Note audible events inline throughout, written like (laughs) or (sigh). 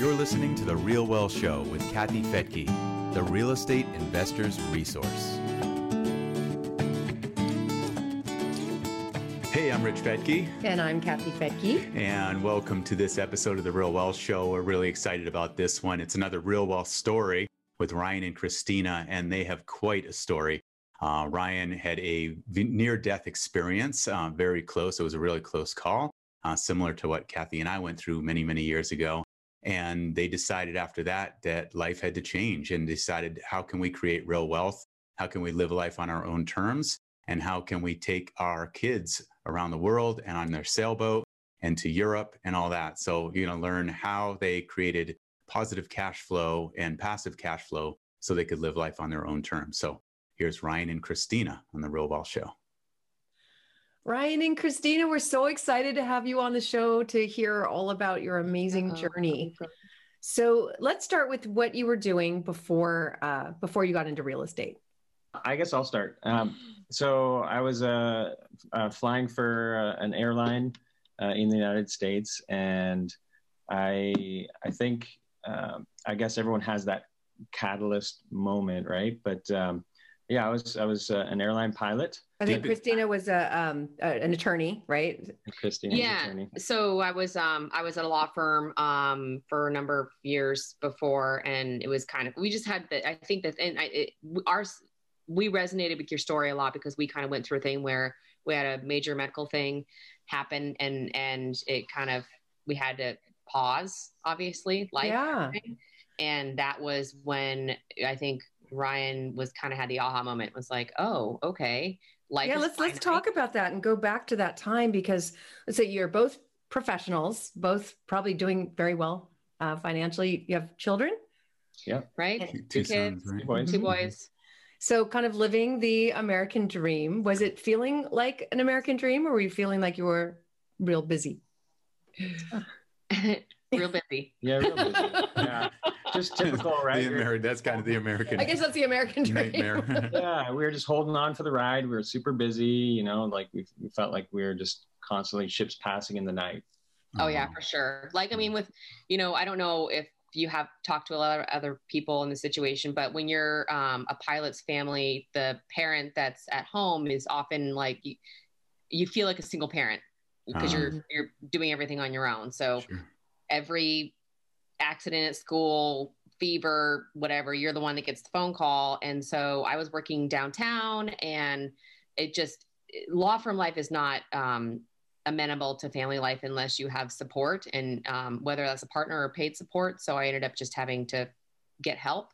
You're listening to The Real Wealth Show with Kathy Fettke, the real estate investor's resource. Hey, I'm Rich Fettke. And I'm Kathy Fettke. And welcome to this episode of The Real Wealth Show. We're really excited about this one. It's another real Wealth story with Ryan and Christina, and they have quite a story. Uh, Ryan had a near death experience, uh, very close. It was a really close call, uh, similar to what Kathy and I went through many, many years ago. And they decided after that that life had to change and decided how can we create real wealth? How can we live life on our own terms? And how can we take our kids around the world and on their sailboat and to Europe and all that? So, you know, learn how they created positive cash flow and passive cash flow so they could live life on their own terms. So, here's Ryan and Christina on the Real Wealth Show. Ryan and Christina, we're so excited to have you on the show to hear all about your amazing Uh-oh. journey. So let's start with what you were doing before uh, before you got into real estate. I guess I'll start. Um, so I was uh, uh, flying for uh, an airline uh, in the United States, and I I think um, I guess everyone has that catalyst moment, right? But um, yeah, I was I was uh, an airline pilot. I think Christina was a um a, an attorney, right? Christina. Yeah. So I was um I was at a law firm um for a number of years before, and it was kind of we just had the I think that and I it, our we resonated with your story a lot because we kind of went through a thing where we had a major medical thing happen and and it kind of we had to pause obviously life yeah. and that was when I think Ryan was kind of had the aha moment was like, oh, okay. Life yeah, let's let's talk about that and go back to that time because let's say you're both professionals, both probably doing very well uh, financially. You have children, yeah, right? Two, two kids, right? two boys. Two boys. So, kind of living the American dream. Was it feeling like an American dream, or were you feeling like you were real busy? (laughs) real busy. Yeah, real busy. (laughs) yeah just typical, right? the Ameri- that's kind of the American. I guess that's the American dream. (laughs) yeah, we were just holding on for the ride. We were super busy, you know, like we, we felt like we were just constantly ships passing in the night. Oh yeah, um, for sure. Like I mean, with you know, I don't know if you have talked to a lot of other people in the situation, but when you're um, a pilot's family, the parent that's at home is often like you, you feel like a single parent because uh-huh. you're you're doing everything on your own. So sure. every accident at school, fever, whatever, you're the one that gets the phone call. And so I was working downtown and it just, law firm life is not um, amenable to family life unless you have support and um, whether that's a partner or paid support. So I ended up just having to get help.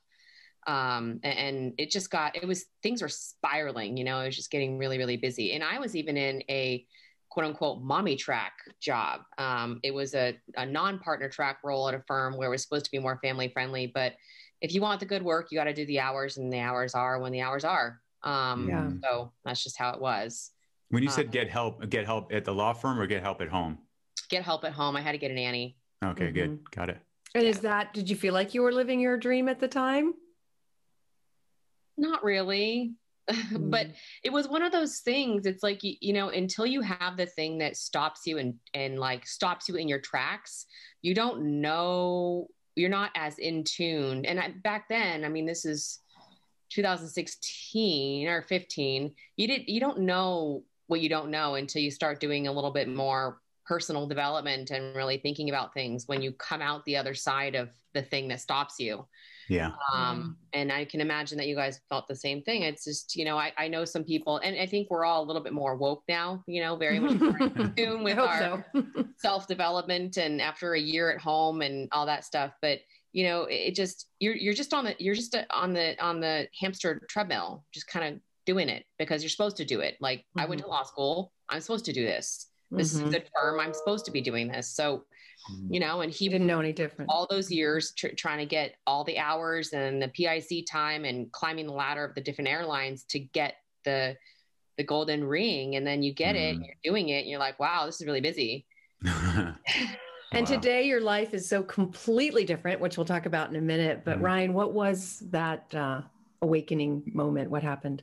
Um, and it just got, it was, things were spiraling, you know, it was just getting really, really busy. And I was even in a, quote unquote mommy track job. Um, it was a, a non partner track role at a firm where it was supposed to be more family friendly. But if you want the good work, you got to do the hours, and the hours are when the hours are. Um, yeah. So that's just how it was. When you said um, get help, get help at the law firm or get help at home? Get help at home. I had to get a nanny. Okay, mm-hmm. good. Got it. And yeah. is that, did you feel like you were living your dream at the time? Not really. (laughs) but mm. it was one of those things it's like you, you, know until you have the thing that stops you and and like stops you in your tracks you don't know you're not as in tune and I, back then i mean this is 2016 or 15 you did you don't know what you don't know until you start doing a little bit more personal development and really thinking about things when you come out the other side of the thing that stops you yeah. Um, and I can imagine that you guys felt the same thing. It's just, you know, I, I know some people, and I think we're all a little bit more woke now, you know, very much in (laughs) tune with our so. (laughs) self development and after a year at home and all that stuff. But, you know, it, just, you're, you're just on the, you're just uh, on the, on the hamster treadmill, just kind of doing it because you're supposed to do it. Like mm-hmm. I went to mm-hmm. law school. I'm supposed to do this. This mm-hmm. is a good firm. I'm supposed to be doing this. So, Mm-hmm. you know, and he didn't know any different. All those years tr- trying to get all the hours and the PIC time and climbing the ladder of the different airlines to get the the golden ring, and then you get mm. it, and mm. you're doing it, and you're like, wow, this is really busy. (laughs) and wow. today your life is so completely different, which we'll talk about in a minute. But mm. Ryan, what was that uh, awakening moment? What happened?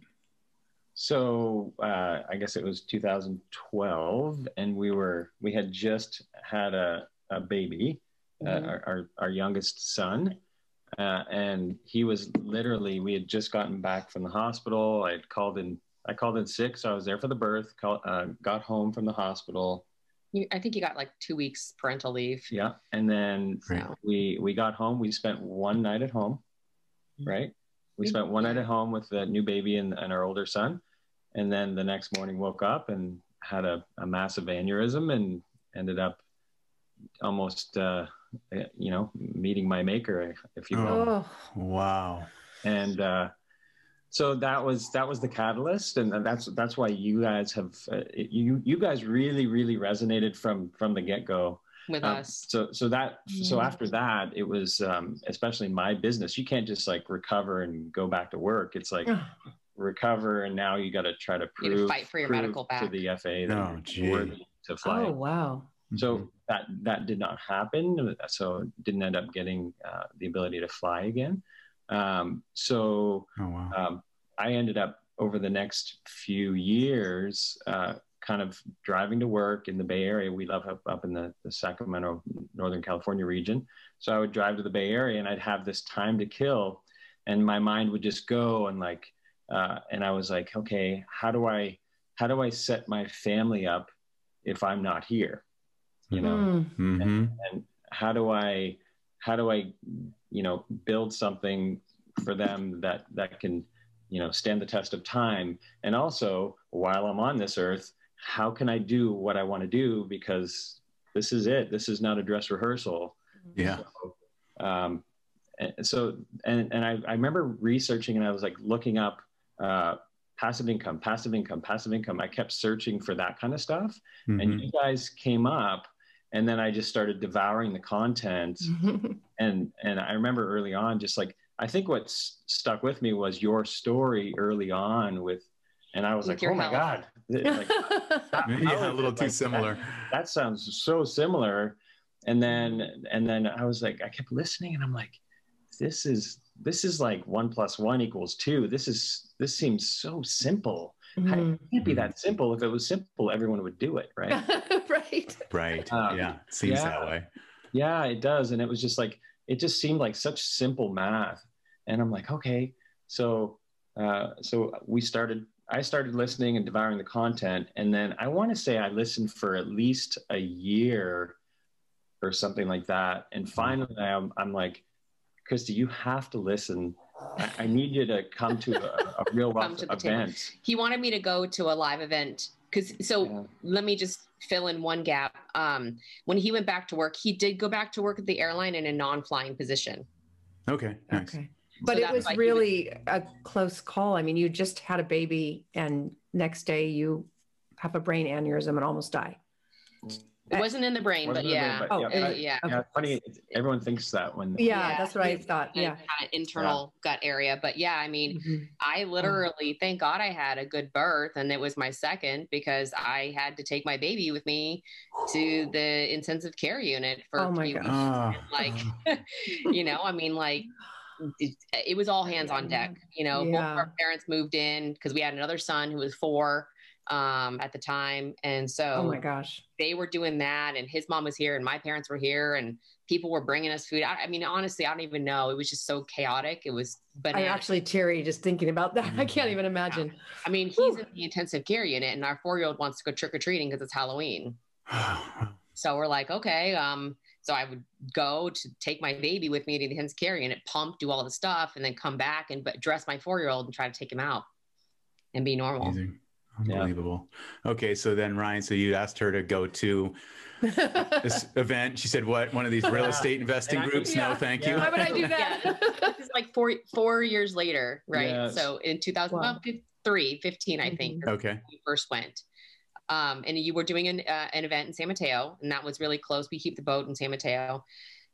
So uh, I guess it was 2012, and we were we had just had a a baby, uh, Mhm. our, our our youngest son, uh, and he was literally we had just gotten back from the hospital. I had called in. I called in sick, so I was there for the birth. Call, uh, got home from the hospital. You, I think you got like two weeks parental leave. Yeah, and then Right. So we we got home. We spent one night at home, right? We spent one night at home with the new baby and, and our older son, and then the next morning woke up and had a, a massive aneurysm and ended up almost uh, you know meeting my maker, if you will. Oh, Wow. And uh, so that was that was the catalyst, and that's that's why you guys have uh, you you guys really really resonated from from the get go. with Um, us. so so that so Mm. after that it was um, especially my business you can't just like recover and go back to work it's like recover and now you got to try to You prove fight for your prove medical to back. the FA that Oh, gee. to fly oh wow. So that that did not happen so didn't end up getting uh, the ability to fly again um, so Oh wow. um, I ended up over the next few years, uh, kind of driving to work in the Bay Area. We live up, up in the, the Sacramento, Northern California region. So I would drive to the Bay Area and I'd have this time to kill, and my mind would just go and like, uh, and I was like, okay, how do I, how do I set my family up if I'm not here? You know, Mm. hmm and how do i how do i you know build something for them that that can you know stand the test of time and also while i'm on this earth how can i do what i want to do because this is it this is not a dress rehearsal Yeah. so, um, and so and and I, I remember researching and I was like looking up uh, passive income, passive income, passive income. I kept searching for that kind of stuff, Mhm. and you guys came up, and then I just started devouring the content. (laughs) And and I remember early on, just like I think what stuck with me was your story early on with, and I was With like, your oh my god, Th- like, that- yeah, how a little it too like similar. that? that sounds so similar and mm-hmm. then and then i was like i kept listening and i'm like this is this is like one plus one equals two this is this seems so simple Mhm. it can't be that simple if it was simple everyone would do it right (laughs) right. Right. Um, yeah. Seems yeah. that way. yeah it does and it was just like it just seemed like such simple math and i'm like okay so uh, so we started i started listening and devouring the content and then i want to say i listened for at least a year or something like that and finally i'm, I'm like christy you have to listen I, I need you to come to a, a (laughs) real Come wealth to table. event he wanted me to go to a live event because so Yeah. let me just fill in one gap um, when he went back to work he did go back to work at the airline in a non-flying position Okay. Nice. Okay. But So it was why he really a close call. I mean, you just had a baby, and next day you have a brain aneurysm and almost die. It wasn't in the brain Wasn't but yeah brain, Oh, but I- yeah yeah, it's funny everyone thinks that when Yeah, Yeah, that's what I it's thought. a Yeah. kind of internal gut area but yeah i mean Mhm. I literally thank God I had a good birth and it was my second because I had to take my baby with me to the intensive care unit for Oh my three gosh. weeks. Like, (sighs) (laughs) you know, I mean, like it, it was all hands on deck. You know, both of our parents moved in because we had another son who was four um, at the time, and so Oh my gosh. they were doing that, and his mom was here, and my parents were here, and people were bringing us food. I, I mean, honestly, I don't even know. It was just so chaotic. It was but I'm actually teary just thinking about that. I can't even imagine. I mean, he's Whew. in the intensive care unit, and our four year old wants to go trick or treating because it's Halloween. (sighs) So we're like, okay. Um, so I would go to take my baby with me to the intensive care unit, pump, do all the stuff, and then come back and but dress my four year old and try to take him out and be normal. Amazing. Yeah. Unbelievable. Okay, so then Ryan, so you asked her to go to this (laughs) event. She said, "What? One of these real estate investing I- groups? No, thank Yeah. you." Why would I do that? This is like four four years later, right? Yes. So in 2000, Wow. 15, I think, Okay. we first went. Um, and you were doing an, uh, an event in San Mateo, and that was really close. We keep the boat in San Mateo,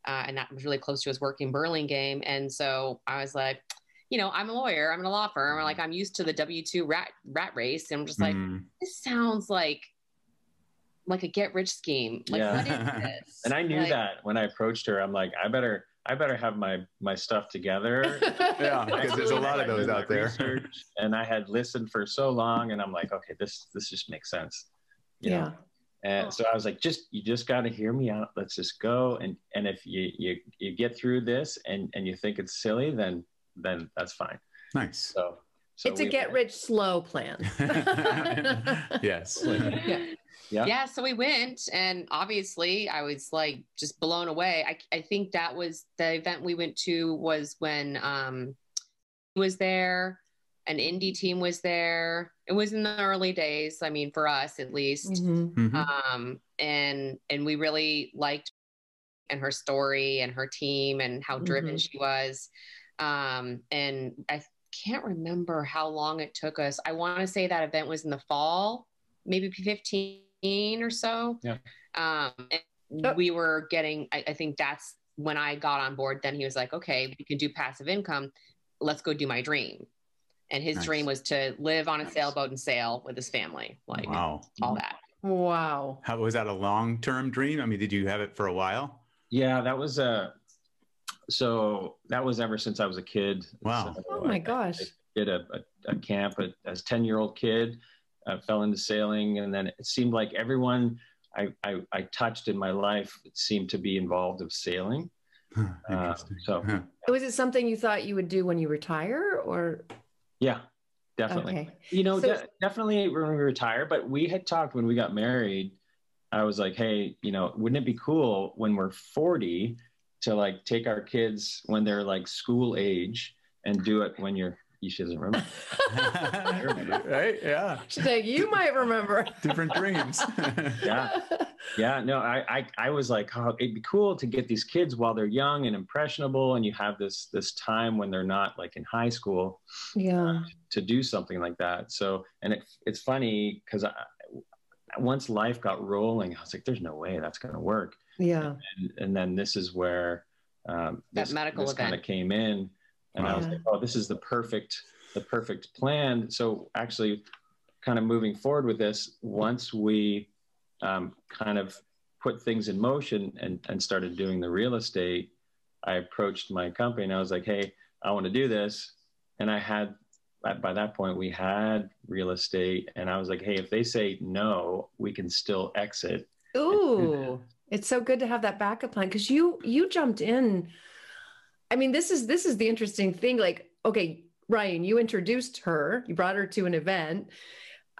uh, and that was really close to us working Burlingame. And so I was like, you know, I'm a lawyer, I'm in a law firm, or like I'm used to the W two rat rat race, and I'm just like, Mm. this sounds like like a get rich scheme. Like, Yeah. what is (laughs) this? and i knew Like, that when i approached her i'm like i better i better have my my stuff together (laughs) Yeah, because there's a lot of those out there. research, and I had listened for so long, and I'm like, okay, this this just makes sense. You yeah. know? And Oh. so I was like, just you just got to hear me out. Let's just go. And and if you you you get through this and and you think it's silly, then then that's fine. Nice. So, so it's a we- get rich slow plan. (laughs) (laughs) yes. yeah. Yeah. yeah so we went and obviously i was like just blown away i, I think that was the event we went to was when um was there an Indy team was there it was in the early days i mean for us at least Mhm. Mhm. um and and we really liked and her story and her team and how driven Mhm. she was um and i can't remember how long it took us i want to say that event was in the fall maybe 15 or so Yeah. um and Oh. we were getting I, I think that's when i got on board then he was like okay we can do passive income let's go do my dream and his Nice. dream was to live on a sailboat and sail with his family like wow. all that Wow. How was that a long term dream? I mean, did you have it for a while? Yeah, that was uh so that was ever since I was a kid. Wow. So Oh my I- gosh. I did a, a, a camp a- as 10 year old kid, uh, fell into sailing. And then it seemed like everyone I, I, I touched in my life seemed to be involved of sailing. Huh, Uh, so- Huh. Was it something you thought you would do when you retire or Yeah, definitely. okay. You know, So- de- definitely when we retire, but we had talked when we got married. I was like, hey, you know, wouldn't it be cool when we're 40 to like take our kids when they're like school age and do it when you're, you she doesn't remember. (laughs) right? Yeah. She's like, you might remember. (laughs) Different dreams. (laughs) Yeah. Yeah, no, I, I, I was like, oh, it'd be cool to get these kids while they're young and impressionable, and you have this this time when they're not like in high school yeah. Um, to do something like that. So, and it, it's funny because once life got rolling, I was like, there's no way that's going to work. Yeah. And, and then this is where um, That this, medical this kind of came in, and I was like, oh, this is the perfect the perfect plan. So actually, kind of moving forward with this, once we um, kind of put things in motion and, and started doing the real estate, I approached my company and I was like, hey, I want to do this. And I had, by- by that point, we had real estate. And I was like, hey, if they say no, we can still exit. Ooh, it's so good to have that backup plan because you you jumped in. I mean, this is this is the interesting thing. Like, okay, Ryan, you introduced her, you brought her to an event,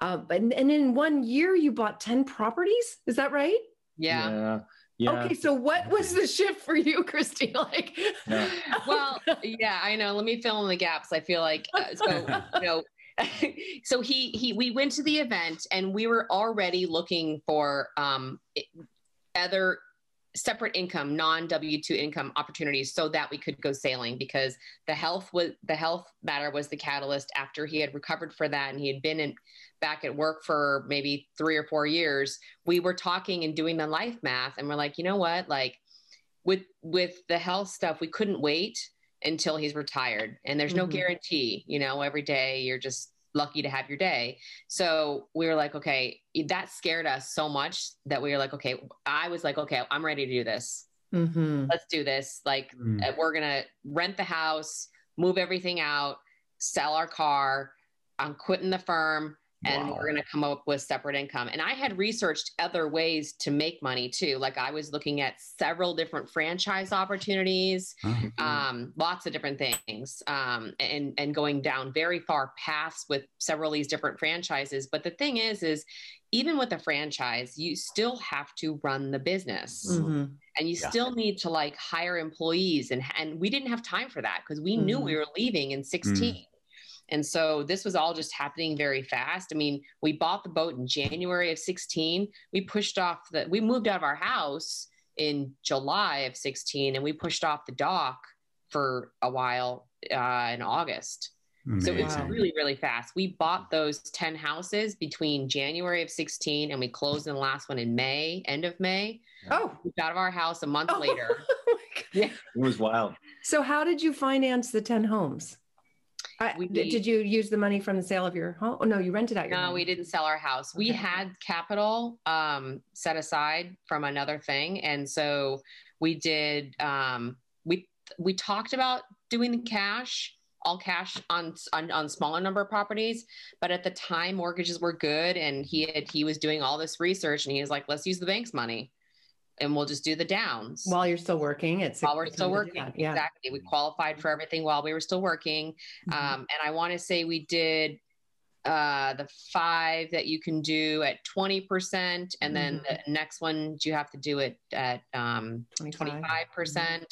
um, and and in one year you bought ten properties. Is that right? yeah. Yeah. yeah. Okay, so what was the shift for you, Christine? (laughs) Like, Yeah. well yeah i know let me fill in the gaps i feel like uh, so you know (laughs) so he he we went to the event and we were already looking for um other separate income non w2 income opportunities so that we could go sailing because the health was the health matter was the catalyst after he had recovered for that and he had been in back at work for maybe 3 or 4 years we were talking and doing the life math and we're like you know what like with with the health stuff we couldn't wait until he's retired and there's no Mhm. guarantee you know every day you're just lucky to have your day. So we were like okay that scared us so much that we were like okay i was like okay i'm ready to do this. Mhm. let's do this. Like Mm. we're gonna rent the house move everything out sell our car. I'm quitting the firm and Wow. we're going to come up with separate income. And I had researched other ways to make money too. Like I was looking at several different franchise opportunities, Oh, um, lots of different things, um, and and going down very far paths with several of these different franchises. But the thing is, is even with a franchise, you still have to run the business Mhm. and you Yeah. still need to like hire employees and and we didn't have time for that because we knew Mhm. we were leaving in 16 and so this was all just happening very fast i mean we bought the boat in january of 16 we pushed off the we moved out of our house in july of 16 and we pushed off the dock for a while uh, in august so it's amazing. really really fast we bought those 10 houses between january of 16 and we closed in the last one in may end of may Oh. moved out of our house a month (laughs) later. Oh my God. It was wild. So, how did you finance the 10 homes? I, We- did you use the money from the sale of your home? Oh, no, you rented out your No, home. we didn't sell our house. We had capital um, set aside from another thing, and so we did. Um, we we talked about doing the cash, all cash on, on on smaller number of properties but at the time mortgages were good and he had he was doing all this research and he was like let's use the bank's money and we'll just do the downs while you're still working it's while we're still working yeah. exactly we qualified for everything while we were still working mm-hmm. um, and i want to say we did uh, the five that you can do at 20% and then mm-hmm. the next one you have to do it at um, 25%. percent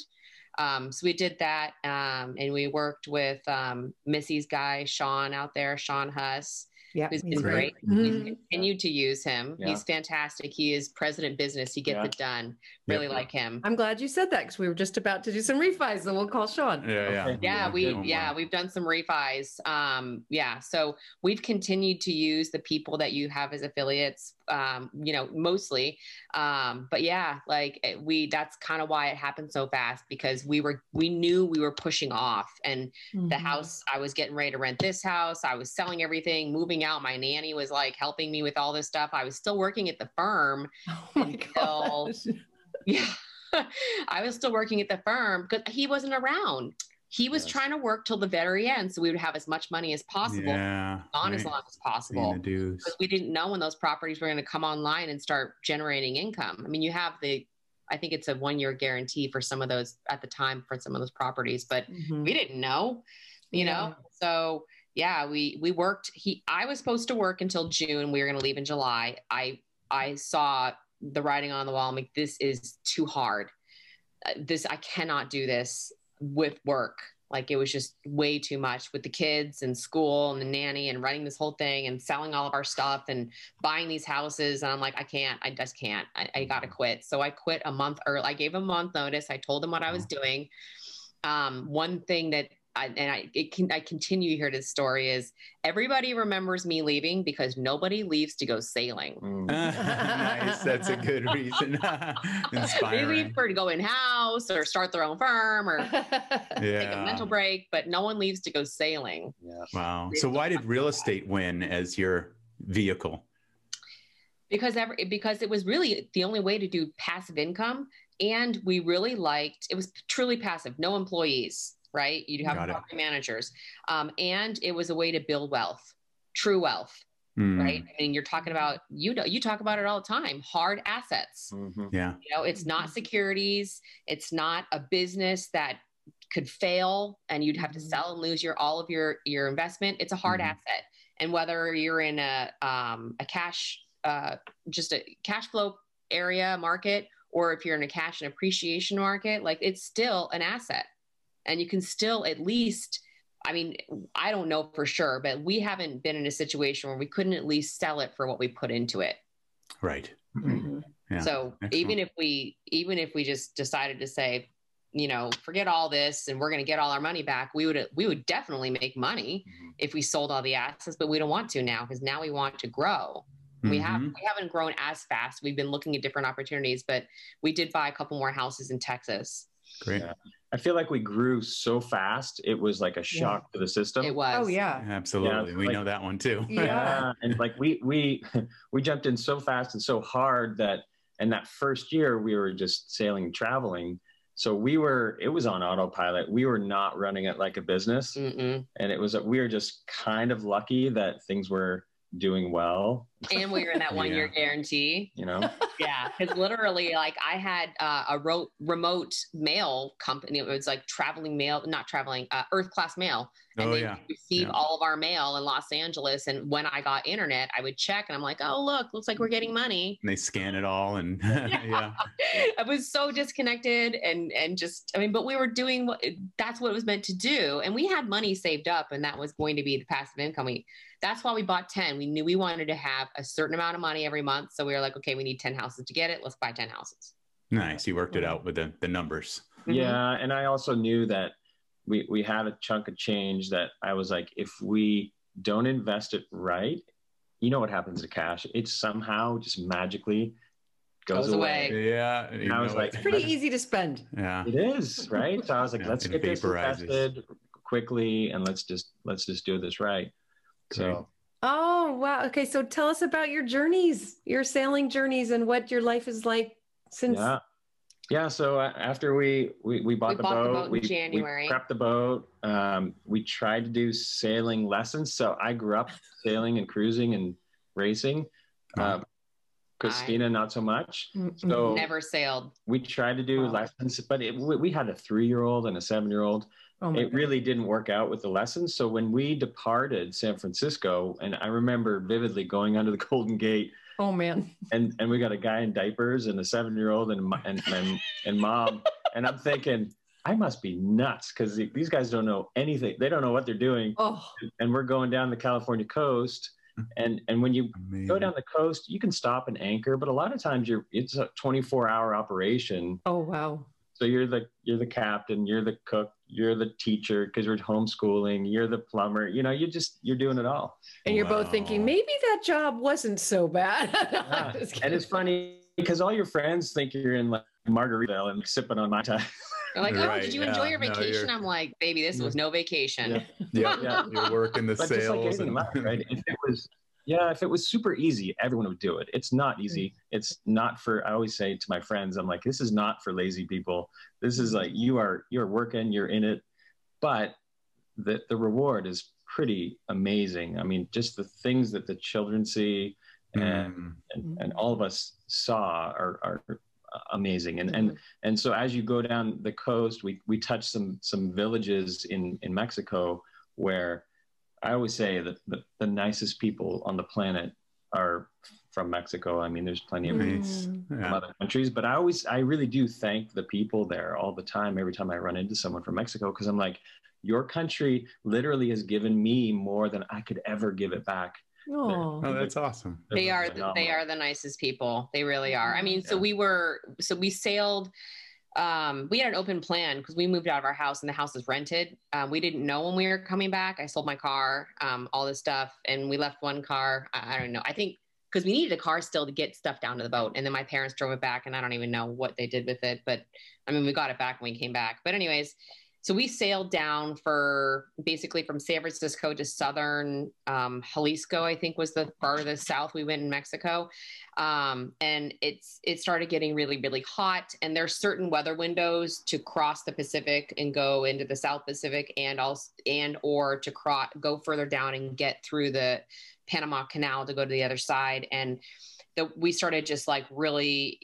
um, so we did that, um, and we worked with um, Missy's guy Sean out there, Sean Huss. Yeah, he's been great. great. Mm-hmm. We've continued to use him. Yeah. He's fantastic. He is president business. He gets yeah. it done. Really yep. like him. I'm glad you said that because we were just about to do some refis, so we'll call Sean. Yeah, yeah, okay. yeah. We yeah we've done some refis. Um, yeah, so we've continued to use the people that you have as affiliates um, you know, mostly. Um, but yeah, like eh, we, that's kind of why it happened so fast because we were, we knew we were pushing off and mm-hmm. the house, I was getting ready to rent this house. I was selling everything, moving out. My nanny was like helping me with all this stuff. I was still working at the firm (laughs) oh until, gosh. (laughs) yeah. (laughs) I was still working at the firm because he wasn't around he was yes. trying to work till the very end so we would have as much money as possible yeah, on right. as long as possible because we didn't know when those properties were going to come online and start generating income i mean you have the i think it's a one year guarantee for some of those at the time for some of those properties but mm-hmm. we didn't know you yeah. know so yeah we we worked he i was supposed to work until june we were going to leave in july i i saw the writing on the wall i'm like this is too hard uh, this i cannot do this with work. Like it was just way too much with the kids and school and the nanny and running this whole thing and selling all of our stuff and buying these houses. And I'm like, I can't, I just can't. I, I got to quit. So I quit a month early. I gave a month notice. I told them what I was doing. Um, one thing that I, and I, can, I continue here to the story is everybody remembers me leaving because nobody leaves to go sailing. Mm. (laughs) nice. That's a good reason. (laughs) they leave for to go in house or start their own firm or yeah. (laughs) take a mental break, but no one leaves to go sailing. Yeah. Wow. So why did real estate win as your vehicle? Because every, because it was really the only way to do passive income and we really liked it was truly passive no employees right? You'd have Got property it. managers. Um, and it was a way to build wealth, true wealth. Mm. Right. I mean, you're talking about you know you talk about it all the time. Hard assets. Mm-hmm. Yeah. You know, it's not securities. It's not a business that could fail and you'd have to mm-hmm. sell and lose your all of your your investment. It's a hard mm-hmm. asset. And whether you're in a um, a cash uh, just a cash flow area market or if you're in a cash and appreciation market, like it's still an asset and you can still at least I mean, I don't know for sure, but we haven't been in a situation where we couldn't at least sell it for what we put into it. Right. Mm-hmm. Yeah. So Excellent. even if we even if we just decided to say, you know, forget all this and we're going to get all our money back, we would we would definitely make money mm-hmm. if we sold all the assets, but we don't want to now because now we want to grow. Mm-hmm. We have we haven't grown as fast. We've been looking at different opportunities, but we did buy a couple more houses in Texas. Great. Yeah. I feel like we grew so fast, it was like a shock yeah. to the system. It oh, was. Oh yeah. Absolutely. Yeah, we like, know that one too. yeah. and like we we (laughs) we jumped in so fast and so hard that and that first year we were just sailing and traveling. So we were it was on autopilot. We were not running it like a business. Mm-mm. And it was we were just kind of lucky that things were doing well. And we were in that (laughs) one yeah. year guarantee. You know? (laughs) yeah. Cause literally, like, I had uh, a ro- remote mail company. It was like traveling mail, not traveling, uh, Earth class mail. And oh, they yeah. receive yeah. all of our mail in Los Angeles. And when I got internet, I would check and I'm like, oh, look, looks like we're getting money. And they scan it all. And (laughs) yeah. I was so disconnected and, and just, I mean, but we were doing what that's what it was meant to do. And we had money saved up and that was going to be the passive income. We, that's why we bought 10. We knew we wanted to have a certain amount of money every month. So we were like, okay, we need 10 houses to get it. Let's buy 10 houses. Nice. You worked it out with the, the numbers. Mm-hmm. Yeah. And I also knew that we, we had a chunk of change that I was like, if we don't invest it right, you know what happens to cash? It somehow just magically goes, goes away. away. Yeah. And I was like, it's pretty easy to spend. Yeah. It is, right? So I was like, yeah, let's get this invested quickly and let's just let's just do this right. So. Oh wow! Okay, so tell us about your journeys, your sailing journeys, and what your life is like since. Yeah. yeah, so uh, after we we, we bought, We the, bought the boat, boat in we, January. we prepped the boat. Um, we tried to do sailing lessons. So I grew up sailing and cruising and racing. Uh, Christina, not so much. So Never sailed. we tried to do Wow. lessons, but it, we, we had a three-year-old and a seven-year-old. Oh my It really didn't work out with the lessons. So when we departed San Francisco, and I remember vividly going under the (laughs) Golden Gate Oh man. and and we got a guy in diapers and a seven year old and, and and and mom (laughs) and I'm thinking I must be nuts because these guys don't know anything. They don't know what they're doing, Oh, and we're going down the California coast. Mm-hmm. And and when you Amazing. go down the coast, you can stop and anchor, but a lot of times you're it's a 24 hour operation. oh wow. So you're the you're the captain, you're the cook, you're the teacher because we're homeschooling, you're the plumber. You know, you just you're doing it all. And you're both thinking maybe that job wasn't so bad. (laughs) Yeah. And it's funny because all your friends think you're in like Margaritaville and sipping on my time. (laughs) They're like, oh, Right, did you yeah. enjoy your vacation? you're- I'm like, baby, this was no vacation. Yeah. yeah, (laughs) Yeah. you're working the but just like sales and life, right? If it was, yeah, if it was super easy, everyone would do it. It's not hmm. easy. It's not for. I always say to my friends, I'm like, this is not for lazy people. This is hmm. like you are you're working, you're in it, but the the reward is pretty amazing. I mean, just the things that the children see hmm. and Mm. and, and all of us saw are, are amazing and and and so as you go down the coast we we touch some some villages in in mexico where i always say that the, the nicest people on the planet are from mexico i mean there's plenty of Mm. Nice. Yeah. other countries but i always i really do thank the people there all the time every time i run into someone from mexico because i'm like your country literally has given me more than i could ever give it back Oh. That's awesome. They're they are they are the nicest people they really are i mean so we were so we sailed um, we had an open plan because we moved out of our house and the house is rented. Um, we didn't know when we were coming back. I sold my car, um, all this stuff, and we left one car. I, I don't know. I think because we needed a car still to get stuff down to the boat, and then my parents drove it back, and I don't even know what they did with it. But I mean, we got it back when we came back. But anyways, so we sailed down for basically from San Francisco to southern um, Jalisco, I think was the farthest south we went in Mexico. Um, and it's it started getting really, really hot. And there's certain weather windows to cross the Pacific and go into the South Pacific and also and or to cross go further down and get through the Panama Canal to go to the other side. And the, we started just like really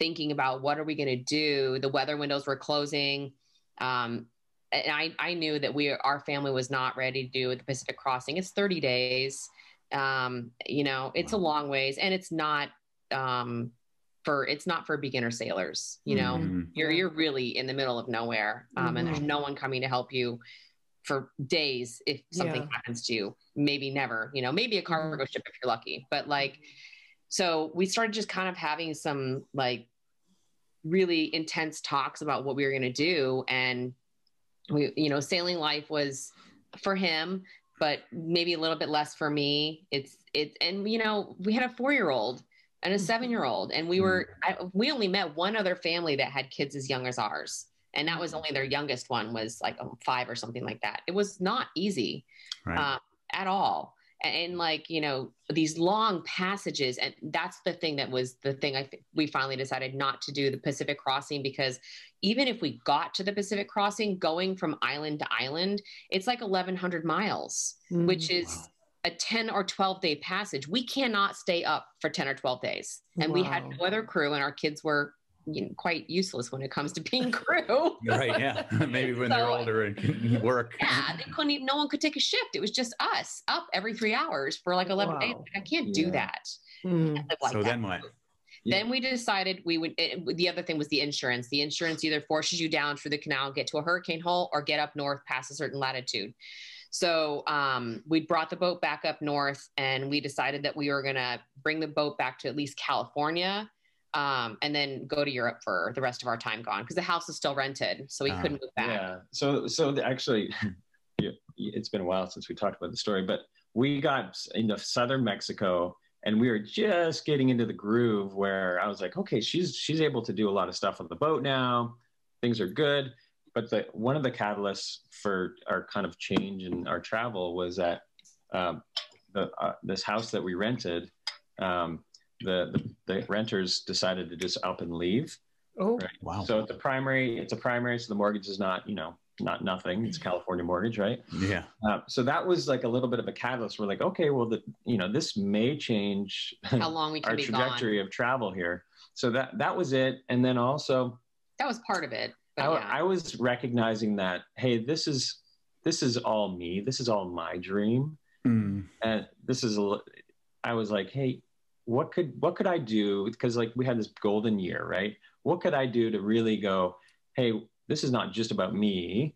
thinking about what are we going to do. The weather windows were closing um, and I, I knew that we our family was not ready to do the Pacific crossing. It's 30 days. Um, you know, it's a long ways and it's not um, for it's not for beginner sailors, you know. Mhm. You're you're really in the middle of nowhere. Um, and there's Mhm. no one coming to help you for days if something Yeah. happens to you. Maybe never, you know, maybe a cargo ship if you're lucky. But like so we started just kind of having some like really intense talks about what we were going to do and we you know sailing life was for him but maybe a little bit less for me. It's it and you know we had a 4-year-old and a 7-year-old and we were I, we only met one other family that had kids as young as ours and that was only their youngest one was like um, 5 or something like that. It was not easy Right. uh, at all and, and like you know these long passages and that's the thing that was the thing i think we finally decided not to do the pacific crossing because even if we got to the pacific crossing going from island to island it's like 1100 miles Mm. which is Wow. a 10 or 12 day passage we cannot stay up for 10 or 12 days and we had no other crew and our kids were you know, quite useless when it comes to being (laughs) crew right. Yeah. (laughs) (laughs) Maybe when they're older and work. yeah, they couldn't even, no one could take a shift. It was just us up every three hours for like 11 days. Like, I can't do that. Mm. Like so that. then what? Then we decided we would, it, the other thing was the insurance. The insurance either forces you down through the canal, get to a hurricane hole, or get up north past a certain latitude. So um, we brought the boat back up north and we decided that we were going to bring the boat back to at least California um, and then go to Europe for the rest of our time gone because the house is still rented. So we Ah. couldn't move back. Yeah. So so the, actually, (laughs) yeah, it's been a while since we talked about the story, but we got into southern Mexico and we were just getting into the groove where I was like, okay, she's she's able to do a lot of stuff on the boat now. Things are good. But the one of the catalysts for our kind of change in our travel was that um, the uh, this house that we rented, um, the, the the renters decided to just up and leave. Oh, Right. Wow. So it's a primary. It's a primary. So the mortgage is not, you know, not nothing. It's California mortgage, right? yeah. Uh, so that was like a little bit of a catalyst. We're like, okay, well, the you know, this may change How long we can our be trajectory gone. of travel here. So that that was it. And then also, That was part of it. But I, yeah. I was recognizing that, hey, this is this is all me. This is all my dream, Mm. and this is a. li- I was like, hey, what could what could I do? Because like we had this golden year, right? What could I do to really go, hey, this is not just about me,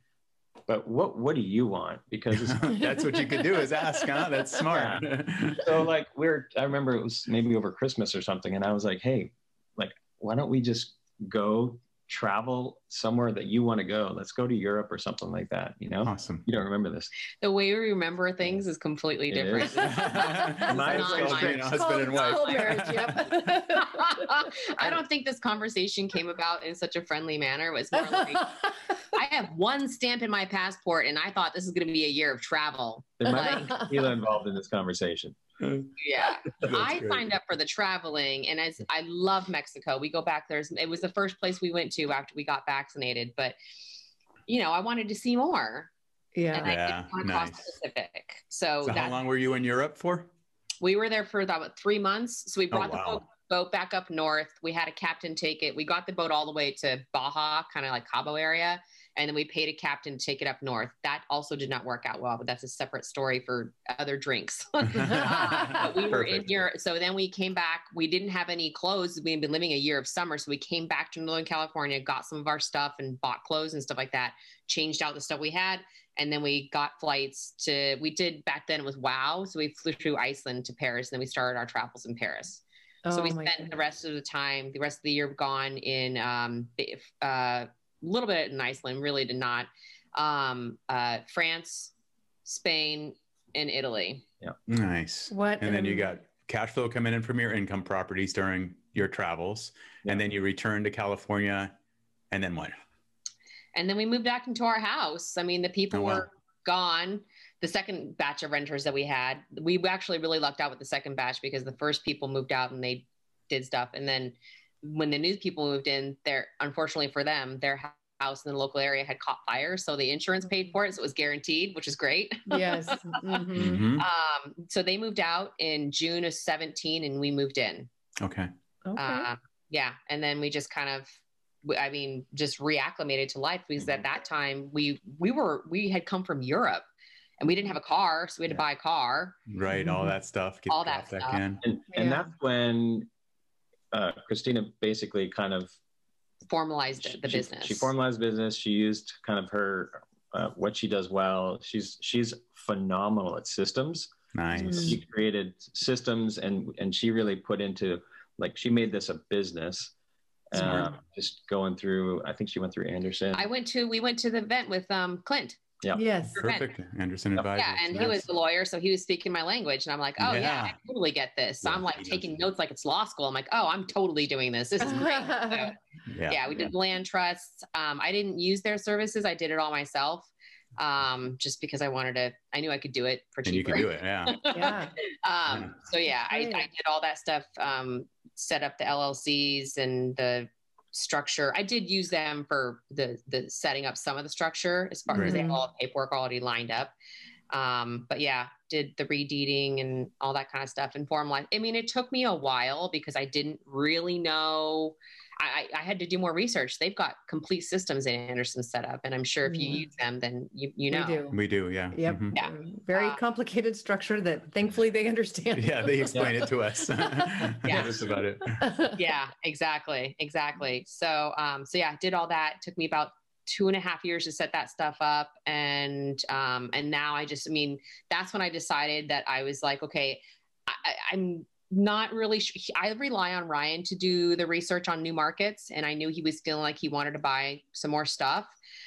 but what what do you want? Because (laughs) That's what you could do is ask, huh? That's (laughs) smart. (laughs) so like we're i remember it was maybe over christmas or something and i was like hey like why don't we just go travel somewhere that you want to go let's go to europe or something like that you know awesome. you don't remember this the way we remember things is completely It different. is. (laughs) (laughs) Mine's not called mine. being a It's husband and wife. marriage, yep. (laughs) I don't think this conversation came about in such a friendly manner. It was more like I have one stamp in my passport, and I thought this is going to be a year of travel. there might be Like, tequila involved in this conversation (laughs) yeah, That's I great. signed up for the traveling, and as I love Mexico, we go back there. It was the first place we went to after we got vaccinated, but you know, I wanted to see more, Yeah. and yeah. I Yeah, didn't want to cross the Pacific. So, So how long were you in Europe for? we were there for about three months. So we Oh, brought the boat, boat back up north. We had a captain take it. We got the boat all the way to Baja, kind of like Cabo area. And then we paid a captain to take it up north. That also did not work out well, but that's a separate story for other drinks. (laughs) but we were in Europe. So then we came back. We didn't have any clothes. We had been living a year of summer. So we came back to Northern California, got some of our stuff and bought clothes and stuff like that, changed out the stuff we had. And then we got flights to, we did back then it was WOW. So we flew through Iceland to Paris. And then we started our travels in Paris. so Oh we my spent the rest of the time, the rest of the year gone in um, uh, little bit in Iceland, really did not. Um, uh, France, Spain, and Italy. Nice. What? And then you got cash flow coming in from your income properties during your travels. And then you return to California. And then what? And then we moved back into our house. I mean, the people Oh, wow. were gone. The second batch of renters that we had, we actually really lucked out with the second batch because the first people moved out and they did stuff. And then when the new people moved in, there, unfortunately for them, their house in the local area had caught fire. So the insurance paid for it. So it was guaranteed, which is great. (laughs) Yes. mhm. Mhm. Um, so they moved out in June of 17 and we moved in. Okay. Okay. Uh, yeah. And then we just kind of I mean, just reacclimated to life because at that time we, we were, we had come from Europe and we didn't have a car. So we had to buy a car. Right. All that stuff. Get All that dropped stuff. in. and and Yeah. that's when uh, christina basically kind of Formalized she- the business. She formalized business. She used kind of her uh, what she does well. She's she's phenomenal at systems. Nice. She created systems, and and she really put into like she made this a business. Smart. Um, just going through, I think she went through Anderson. I went to, we went to the event with um, Clint. Yeah. Yes. Perfect. Anderson Yep. Advisors. Yeah, and he was the lawyer, so he was speaking my language, and I'm like, oh yeah, Yeah. I totally get this. So Yeah, I'm like taking it. notes like it's law school. I'm like, oh, I'm totally doing this. This is (laughs) great. So, Yeah. yeah, we did land trusts. Um, I didn't use their services. I did it all myself, um, just because I wanted to. I knew I could do it for And you cheaper. can do it. Yeah. (laughs) yeah. um, So yeah, I, I did all that stuff. Um, set up the LLCs and the structure. I did use them for the the setting up some of the structure as far as they all the paperwork already lined up. Um, but yeah, did the redeeding and all that kind of stuff and formalized. I mean, it took me a while because I didn't really know. I, I I had to do more research. They've got complete systems in Anderson set up, and I'm sure if you Mhm. use them, then you you know. We do. We do. Yeah. Yep. Mhm. Yeah. Very Uh, complicated structure that thankfully they understand. Yeah. They (laughs) explain it to us. Yeah. (laughs) That's about it. (laughs) yeah exactly exactly so um so yeah i did all that took me about two and a half years to set that stuff up and um and now i just i mean that's when i decided that i was like okay I, I- i'm not really sh- i rely on ryan to do the research on new markets and i knew he was feeling like he wanted to buy some more stuff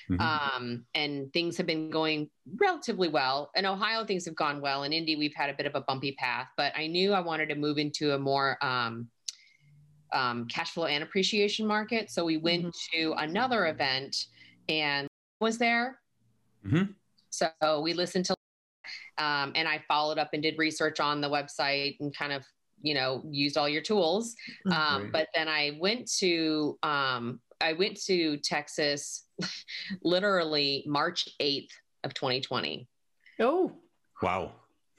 Mhm. um, and things have been going relatively well. In Ohio, things have gone well. In Indy, we've had a bit of a bumpy path, but I knew I wanted to move into a more um, um, cash flow and appreciation market. So we went to another event and was there. Mhm. So we listened to, um, and I followed up and did research on the website and kind of, you know, used all your tools. Um, but then I went to um, I went to Texas (laughs) literally March 8th of 2020. Oh. Wow.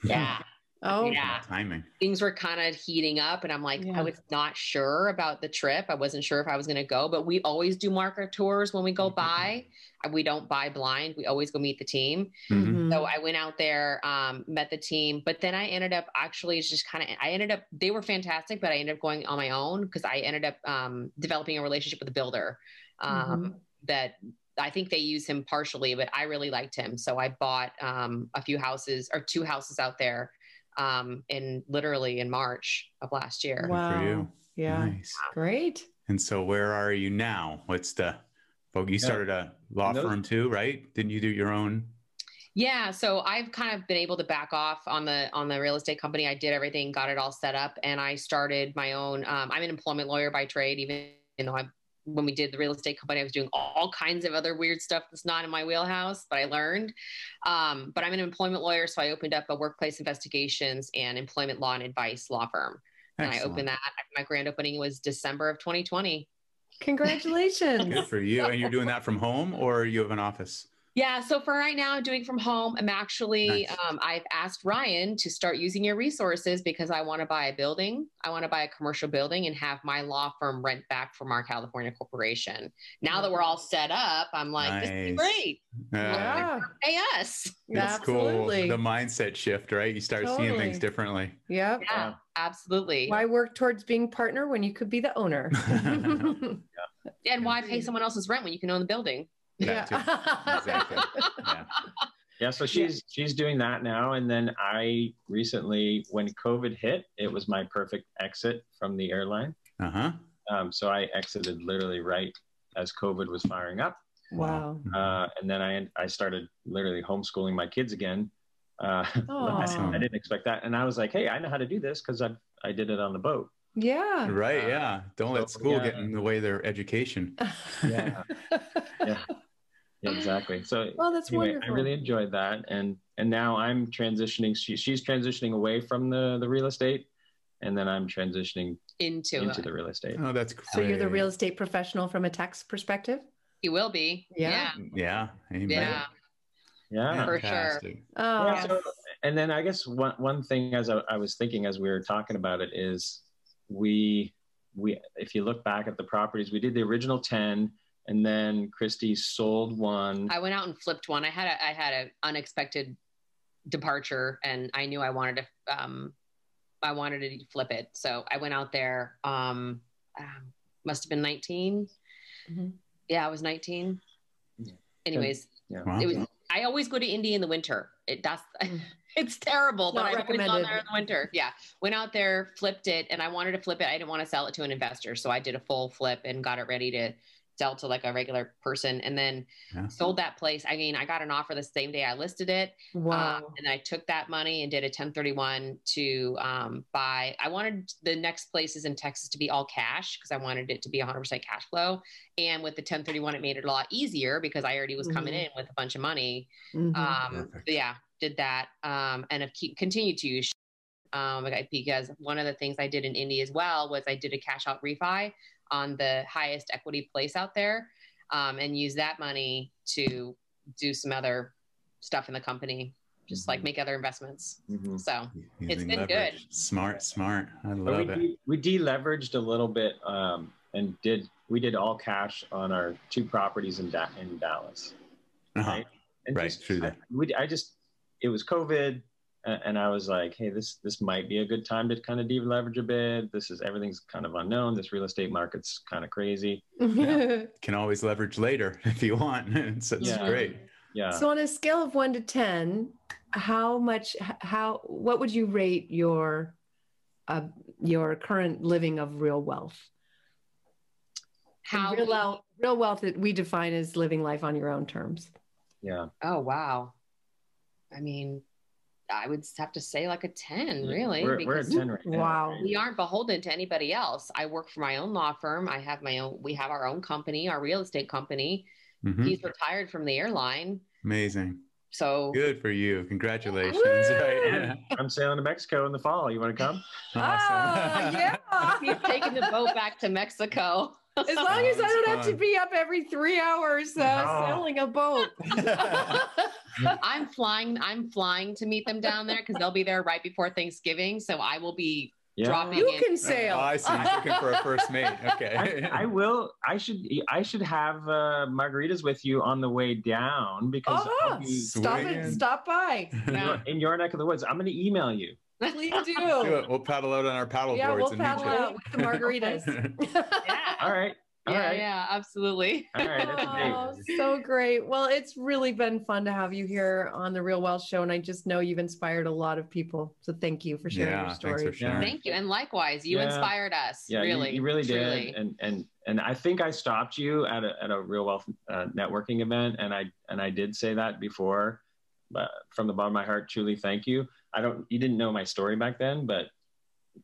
Yeah. Oh. Yeah. Timing. Things were kind of heating up, and I'm like, Yeah. I was not sure about the trip. I wasn't sure if I was going to go, but we always do market tours when we go by. (laughs) We don't buy blind. We always go meet the team. Mhm. Mhm. So I went out there, um, met the team, but then I ended up actually just kind of, I ended up, they were fantastic, but I ended up going on my own because I ended up um, developing a relationship with a builder um, that I think they use him partially, but I really liked him. So I bought um, a few houses or two houses out there um, in literally in March of last year. wow. for you. Yeah. Nice. Great. And so, where are you now? What's the? Well, you started a law Those- firm too, right? Didn't you do your own? Yeah, so I've kind of been able to back off on the on the real estate company. I did everything, got it all set up, and I started my own. Um, I'm an employment lawyer by trade, even though I'm when we did the real estate company, I was doing all kinds of other weird stuff that's not in my wheelhouse, but I learned. Um, but I'm an employment lawyer, so I opened up a workplace investigations and employment law and advice law firm. And I opened that. My grand opening was December of 2020. Congratulations. Good for you. And you're doing that from home, or you have an office? Yeah, so for right now, I'm doing from home. I'm actually, Nice. um, I've asked Ryan to start using your resources because I want to buy a building. I want to buy a commercial building and have my law firm rent back from our California corporation. Now that we're all set up, I'm like, this is great. Yeah. Pay us. That's Absolutely. cool. The mindset shift, right? You start seeing things differently. Yep. Yeah, absolutely. Why work towards being partner when you could be the owner? (laughs) (laughs) And why pay someone else's rent when you can own the building? That too. Exactly. Yeah. (laughs) Yeah, so she's she's doing that now, and then I recently, when COVID hit, it was my perfect exit from the airline. Uh huh. Um, so I exited literally right as COVID was firing up, Wow. uh, and then I I started literally homeschooling my kids again. Uh, (laughs) I, Aw. I didn't expect that, and I was like, hey, I know how to do this because I I did it on the boat. Yeah. Right. Uh, Yeah. Don't let school yeah. get in the way of their education. (laughs) Yeah. yeah, yeah, exactly. So (laughs) Well, that's anyway, wonderful. I really enjoyed that, and and now I'm transitioning. She, she's transitioning away from the the real estate, and then I'm transitioning Into, into it. the real estate. Oh, that's great. so you're the real estate professional from a tax perspective? He will be. Yeah. Yeah. Amen. Yeah. Yeah. For sure. Oh, Yeah, so, and then I guess one one thing as I, I was thinking as we were talking about it is we we if you look back at the properties, we did the original ten, and then Christy sold one. I went out and flipped one. I had a I had an unexpected departure, and I knew I wanted to um, I wanted to flip it. So I went out there. Um, um, must have been 19. Mhm. Yeah, I was 19. Yeah. Anyways, yeah. Wow. it was. I always go to Indy in the winter. It that's (laughs) it's terrible, but Not I've always gone there in the winter. Yeah, went out there, flipped it, and I wanted to flip it. I didn't want to sell it to an investor, so I did a full flip and got it ready to sell to like a regular person, and then Yeah. sold that place. I mean, I got an offer the same day I listed it, wow. um, and I took that money and did a 1031 to um, buy. I wanted the next places in Texas to be all cash because I wanted it to be 100% cash flow. And with the 1031, it made it a lot easier because I already was coming Mhm. in with a bunch of money. Mhm. Um, yeah, did that, um, and have keep, continued to use. Um, because one of the things I did in Indy as well was I did a cash out refi on the highest equity place out there, um, and use that money to do some other stuff in the company, just like Mhm. make other investments. Mhm. So Using it's been leverage. good. Smart, smart. I love we, it. de- we deleveraged a little bit um, and did we did all cash on our two properties in da- in Dallas. Uh-huh. right? And Right, just- true I, that. we, I just it was COVID, and I was like, hey, this this might be a good time to kind of deleverage a bit. This is everything's kind of unknown. This real estate market's kind of crazy. (laughs) Can always leverage later (laughs) if you want. (laughs) so it's Yeah. great. Yeah. So on a scale of one to ten, how much? How? What would you rate your uh, your current living of real wealth? how? real, we- wealth, real wealth that we define as living life on your own terms. yeah. oh wow! I mean, I would have to say like a ten, really, We're, we're a 10 right now. Wow. We aren't beholden to anybody else. I work for my own law firm. I have my own. We have our own company, our real estate company. Mhm. He's retired from the airline, Amazing. so Good for you. Congratulations. Woo! Right. (laughs) I'm sailing to Mexico in the fall. You want to come? Ah, yeah. (laughs) he's taking the boat back to Mexico. As (laughs) long as I don't have to be up every three hours uh, No. sailing a boat. I'm flying. I'm flying to meet them down there because they'll be there right before Thanksgiving. So I will be Yeah. dropping you in. can sail. Oh, I see. He's looking for a first mate. Okay. I, I will. I should. I should have uh, margaritas with you on the way down because Oh, I'll be stop Swinging. it. Stop by. Yeah. in your neck of the woods. I'm going to email you. Please do. Do it. We'll paddle out on our paddle Yeah, boards we'll and paddle meet you. out with the margaritas. Yeah. (laughs) (laughs) All right. All yeah, right. yeah, absolutely. All right. That's (laughs) Oh, so great. Well, it's really been fun to have you here on the Real Wealth Show. And I just know you've inspired a lot of people. So thank you for sharing Yeah, your thanks story. for sharing. Thank you. And likewise, you Yeah. inspired us. Yeah, you- really. you, really truly. did, and and and I think I stopped you at a at a Real Wealth uh, networking event, and I and I did say that before, but from the bottom of my heart, truly thank you. I don't, you didn't know my story back then, but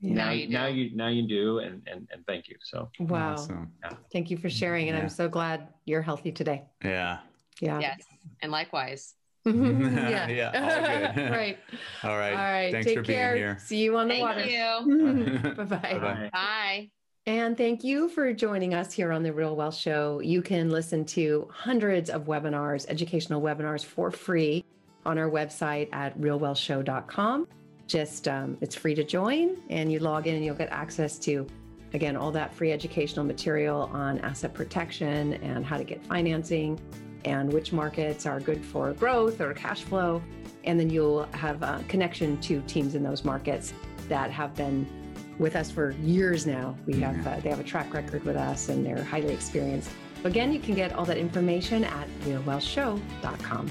now Now you now you now you do, and and and thank you. So Wow. Awesome. Thank you for sharing. And Yeah. I'm so glad you're healthy today. Yeah. Yeah. Yes. And likewise. (laughs) yeah. (laughs) Yeah, all good. (laughs) right. All right. All right. Thanks Take for being care. here. See you on the Thank water. you. bye bye. Bye-bye. Bye. And thank you for joining us here on the Real Wealth Show. You can listen to hundreds of webinars, educational webinars for free on our website at realwealthshow.com. Just um, it's free to join, and you log in and you'll get access to, again, all that free educational material on asset protection and how to get financing and which markets are good for growth or cash flow. And then you'll have a connection to teams in those markets that have been with us for years now. We have uh, they have a track record with us, and they're highly experienced. Again, you can get all that information at realwealthshow.com.